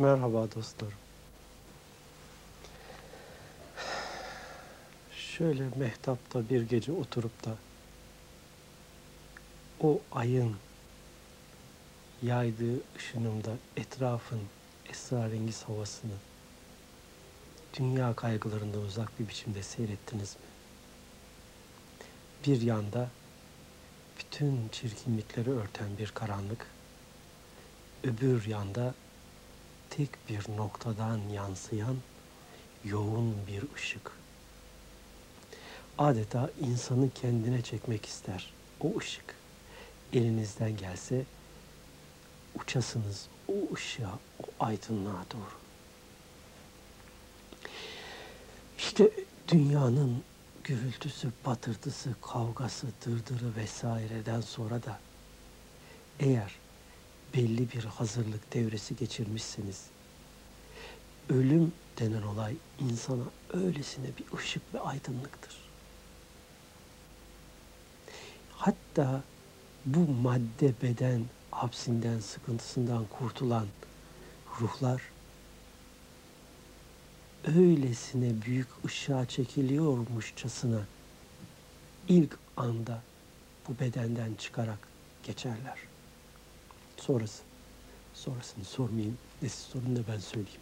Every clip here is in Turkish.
Merhaba dostlarım. Şöyle mehtapta bir gece oturup da o ayın yaydığı ışınımda etrafın esrarengiz havasını dünya kaygılarından uzak bir biçimde seyrettiniz mi? Bir yanda bütün çirkinlikleri örten bir karanlık, öbür yanda tek bir noktadan yansıyan yoğun bir ışık. Adeta insanı kendine çekmek ister o ışık. Elinizden gelse uçasınız o ışığa, o aydınlığa doğru. İşte dünyanın gürültüsü, patırtısı, kavgası, dırdırı vesaireden sonra da eğer belli bir hazırlık devresi geçirmişseniz ölüm denen olay insana öylesine bir ışık ve aydınlıktır. Hatta bu madde beden hapsinden, sıkıntısından kurtulan ruhlar öylesine büyük ışığa çekiliyormuşçasına ilk anda bu bedenden çıkarak geçerler. Sonrası, sonrasını sormayayım. Ne siz sorun da ben söyleyeyim.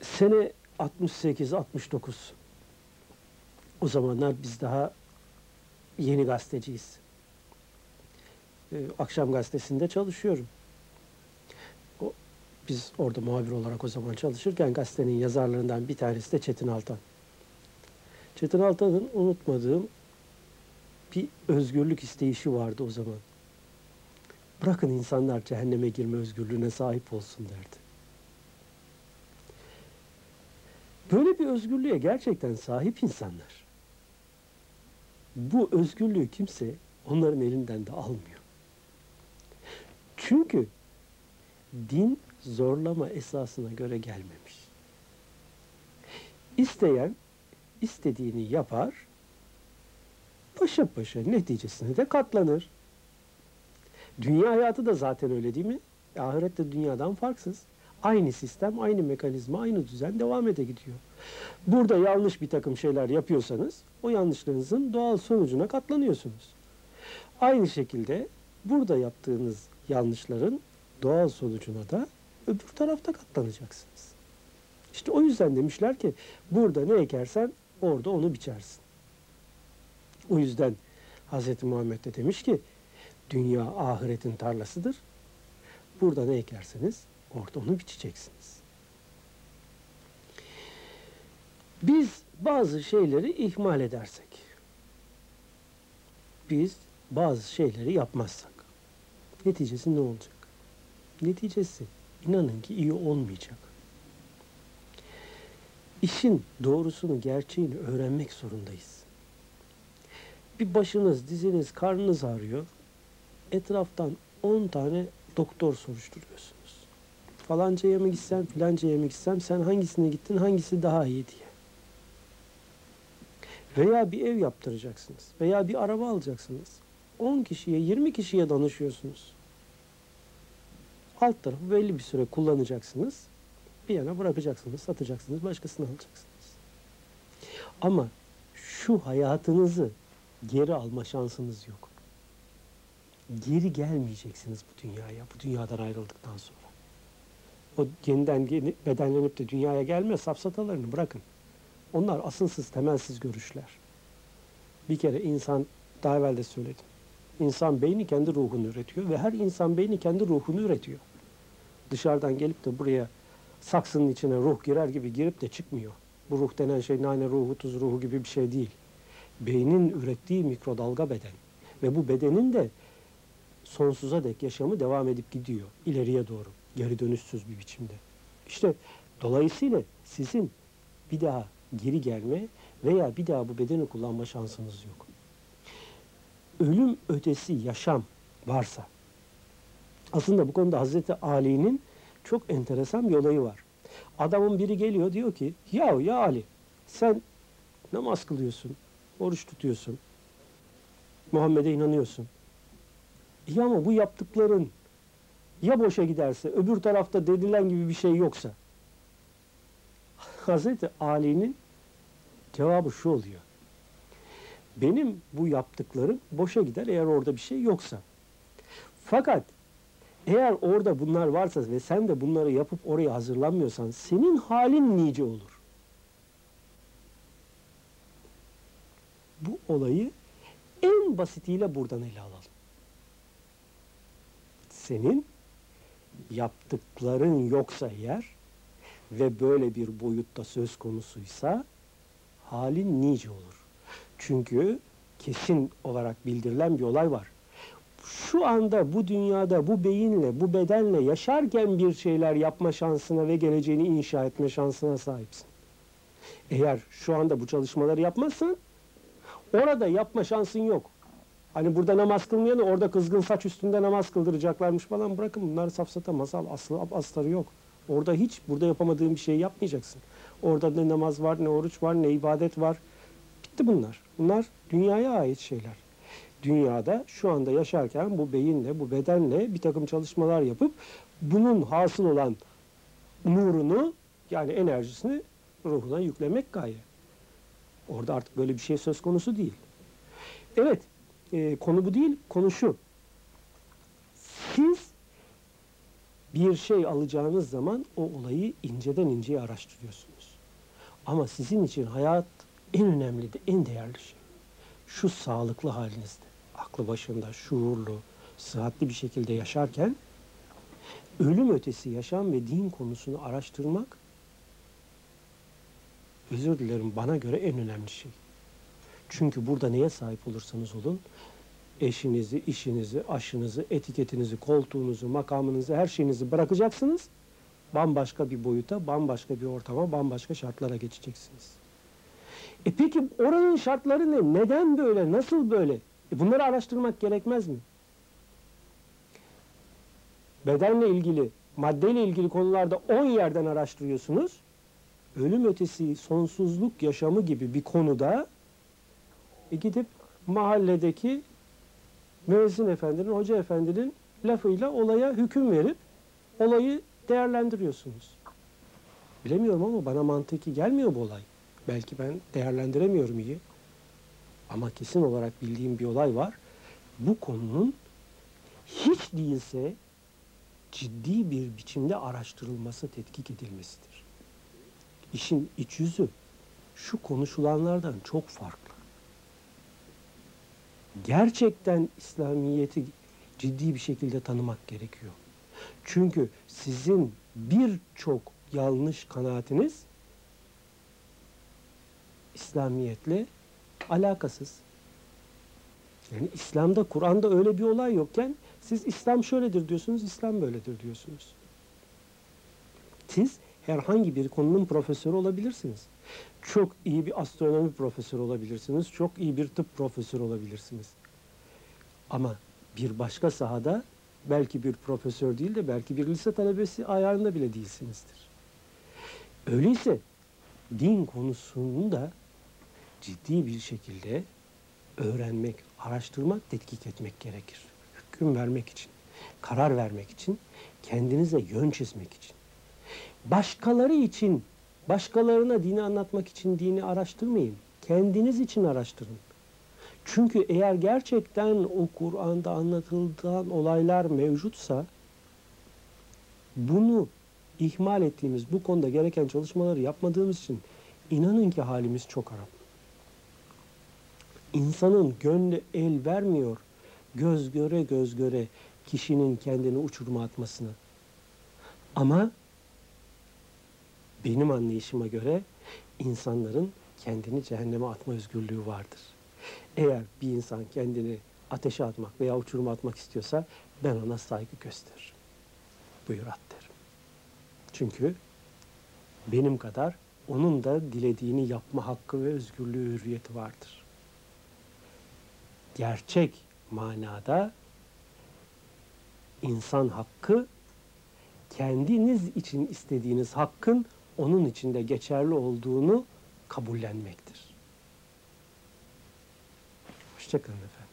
Sene 68-69. O zamanlar biz daha yeni gazeteciyiz. Ee, akşam gazetesinde çalışıyorum. O, biz orada muhabir olarak o zaman çalışırken gazetenin yazarlarından bir tanesi de Çetin Altan. Çetin Altan'ın unutmadığım bir özgürlük isteyişi vardı o zaman. Bırakın insanlar cehenneme girme özgürlüğüne sahip olsun derdi. Böyle bir özgürlüğe gerçekten sahip insanlar. Bu özgürlüğü kimse onların elinden de almıyor. Çünkü din zorlama esasına göre gelmemiş. İsteyen istediğini yapar, paşa paşa neticesine de katlanır. Dünya hayatı da zaten öyle değil mi? Ahiret de dünyadan farksız. Aynı sistem, aynı mekanizma, aynı düzen devam ede gidiyor. Burada yanlış bir takım şeyler yapıyorsanız o yanlışlarınızın doğal sonucuna katlanıyorsunuz. Aynı şekilde burada yaptığınız yanlışların doğal sonucuna da öbür tarafta katlanacaksınız. İşte o yüzden demişler ki burada ne ekersen orada onu biçersin. O yüzden Hz. Muhammed de demiş ki dünya ahiretin tarlasıdır. Burada ne ekerseniz orada onu biçeceksiniz. Biz bazı şeyleri ihmal edersek, biz bazı şeyleri yapmazsak, neticesi ne olacak? Neticesi inanın ki iyi olmayacak. İşin doğrusunu, gerçeğini öğrenmek zorundayız. Bir başınız, diziniz, karnınız ağrıyor. Etraftan 10 tane doktor soruşturuyorsunuz. Falancaya mı gitsem, filancaya mı gitsem, sen hangisine gittin, hangisi daha iyi diye. Veya bir ev yaptıracaksınız. Veya bir araba alacaksınız. 10 kişiye, 20 kişiye danışıyorsunuz. Alt tarafı belli bir süre kullanacaksınız. Bir yana bırakacaksınız, satacaksınız, başkasını alacaksınız. Ama şu hayatınızı geri alma şansınız yok. Geri gelmeyeceksiniz bu dünyaya, bu dünyadan ayrıldıktan sonra. O yeniden bedenlenip de dünyaya gelme safsatalarını bırakın. Onlar asılsız, temelsiz görüşler. Bir kere insan, daha evvel de söyledim. İnsan beyni kendi ruhunu üretiyor ve her insan beyni kendi ruhunu üretiyor. Dışarıdan gelip de buraya saksının içine ruh girer gibi girip de çıkmıyor. Bu ruh denen şey nane ruhu, tuz ruhu gibi bir şey değil. Beynin ürettiği mikrodalga beden. Ve bu bedenin de sonsuza dek yaşamı devam edip gidiyor. ileriye doğru. Geri dönüşsüz bir biçimde. İşte dolayısıyla sizin bir daha geri gelme veya bir daha bu bedeni kullanma şansınız yok. Ölüm ötesi yaşam varsa, aslında bu konuda Hazreti Ali'nin çok enteresan bir olayı var. Adamın biri geliyor diyor ki, ya ya Ali sen namaz kılıyorsun, oruç tutuyorsun, Muhammed'e inanıyorsun. İyi ama bu yaptıkların ya boşa giderse, öbür tarafta dedilen gibi bir şey yoksa? Hazreti Ali'nin cevabı şu oluyor. Benim bu yaptıklarım boşa gider eğer orada bir şey yoksa. Fakat eğer orada bunlar varsa ve sen de bunları yapıp oraya hazırlanmıyorsan senin halin nice olur. Olayı en basitiyle buradan ele alalım. Senin yaptıkların yoksa eğer ve böyle bir boyutta söz konusuysa halin nice olur. Çünkü kesin olarak bildirilen bir olay var. Şu anda bu dünyada bu beyinle, bu bedenle yaşarken bir şeyler yapma şansına ve geleceğini inşa etme şansına sahipsin. Eğer şu anda bu çalışmaları yapmazsan orada yapma şansın yok. Hani burada namaz kılmayanı orada kızgın saç üstünde namaz kıldıracaklarmış falan bırakın bunlar safsata masal aslı astarı yok. Orada hiç burada yapamadığın bir şey yapmayacaksın. Orada ne namaz var ne oruç var ne ibadet var. Bitti bunlar. Bunlar dünyaya ait şeyler. Dünyada şu anda yaşarken bu beyinle bu bedenle bir takım çalışmalar yapıp bunun hasıl olan nurunu yani enerjisini ruhuna yüklemek gaye. Orada artık böyle bir şey söz konusu değil. Evet, e, konu bu değil, konu şu. Siz bir şey alacağınız zaman o olayı inceden inceye araştırıyorsunuz. Ama sizin için hayat en önemli, en değerli şey. Şu sağlıklı halinizde, aklı başında, şuurlu, sıhhatli bir şekilde yaşarken ölüm ötesi yaşam ve din konusunu araştırmak özür dilerim bana göre en önemli şey. Çünkü burada neye sahip olursanız olun, eşinizi, işinizi, aşınızı, etiketinizi, koltuğunuzu, makamınızı, her şeyinizi bırakacaksınız. Bambaşka bir boyuta, bambaşka bir ortama, bambaşka şartlara geçeceksiniz. E peki oranın şartları ne? Neden böyle? Nasıl böyle? E bunları araştırmak gerekmez mi? Bedenle ilgili, maddeyle ilgili konularda 10 yerden araştırıyorsunuz. Ölüm ötesi sonsuzluk yaşamı gibi bir konuda e gidip mahalledeki müezzin efendinin, hoca efendinin lafıyla olaya hüküm verip olayı değerlendiriyorsunuz. Bilemiyorum ama bana mantıki gelmiyor bu olay. Belki ben değerlendiremiyorum iyi. Ama kesin olarak bildiğim bir olay var. Bu konunun hiç değilse ciddi bir biçimde araştırılması, tetkik edilmesidir. İşin iç yüzü şu konuşulanlardan çok farklı. Gerçekten İslamiyet'i ciddi bir şekilde tanımak gerekiyor. Çünkü sizin birçok yanlış kanaatiniz İslamiyetle alakasız. Yani İslam'da, Kur'an'da öyle bir olay yokken siz İslam şöyledir diyorsunuz, İslam böyledir diyorsunuz. Siz herhangi bir konunun profesörü olabilirsiniz. Çok iyi bir astronomi profesörü olabilirsiniz. Çok iyi bir tıp profesörü olabilirsiniz. Ama bir başka sahada belki bir profesör değil de belki bir lise talebesi ayarında bile değilsinizdir. Öyleyse din konusunu da ciddi bir şekilde öğrenmek, araştırmak, tetkik etmek gerekir. Hüküm vermek için, karar vermek için, kendinize yön çizmek için. Başkaları için, başkalarına dini anlatmak için dini araştırmayın. Kendiniz için araştırın. Çünkü eğer gerçekten o Kur'an'da anlatılan olaylar mevcutsa bunu ihmal ettiğimiz, bu konuda gereken çalışmaları yapmadığımız için inanın ki halimiz çok harap. İnsanın gönlü el vermiyor göz göre göz göre kişinin kendini uçuruma atmasını. Ama benim anlayışıma göre insanların kendini cehenneme atma özgürlüğü vardır. Eğer bir insan kendini ateşe atmak veya uçuruma atmak istiyorsa ben ona saygı gösteririm. Buyur at derim. Çünkü benim kadar onun da dilediğini yapma hakkı ve özgürlüğü, hürriyeti vardır. Gerçek manada insan hakkı kendiniz için istediğiniz hakkın onun içinde geçerli olduğunu kabullenmektir. Hoşçakalın efendim.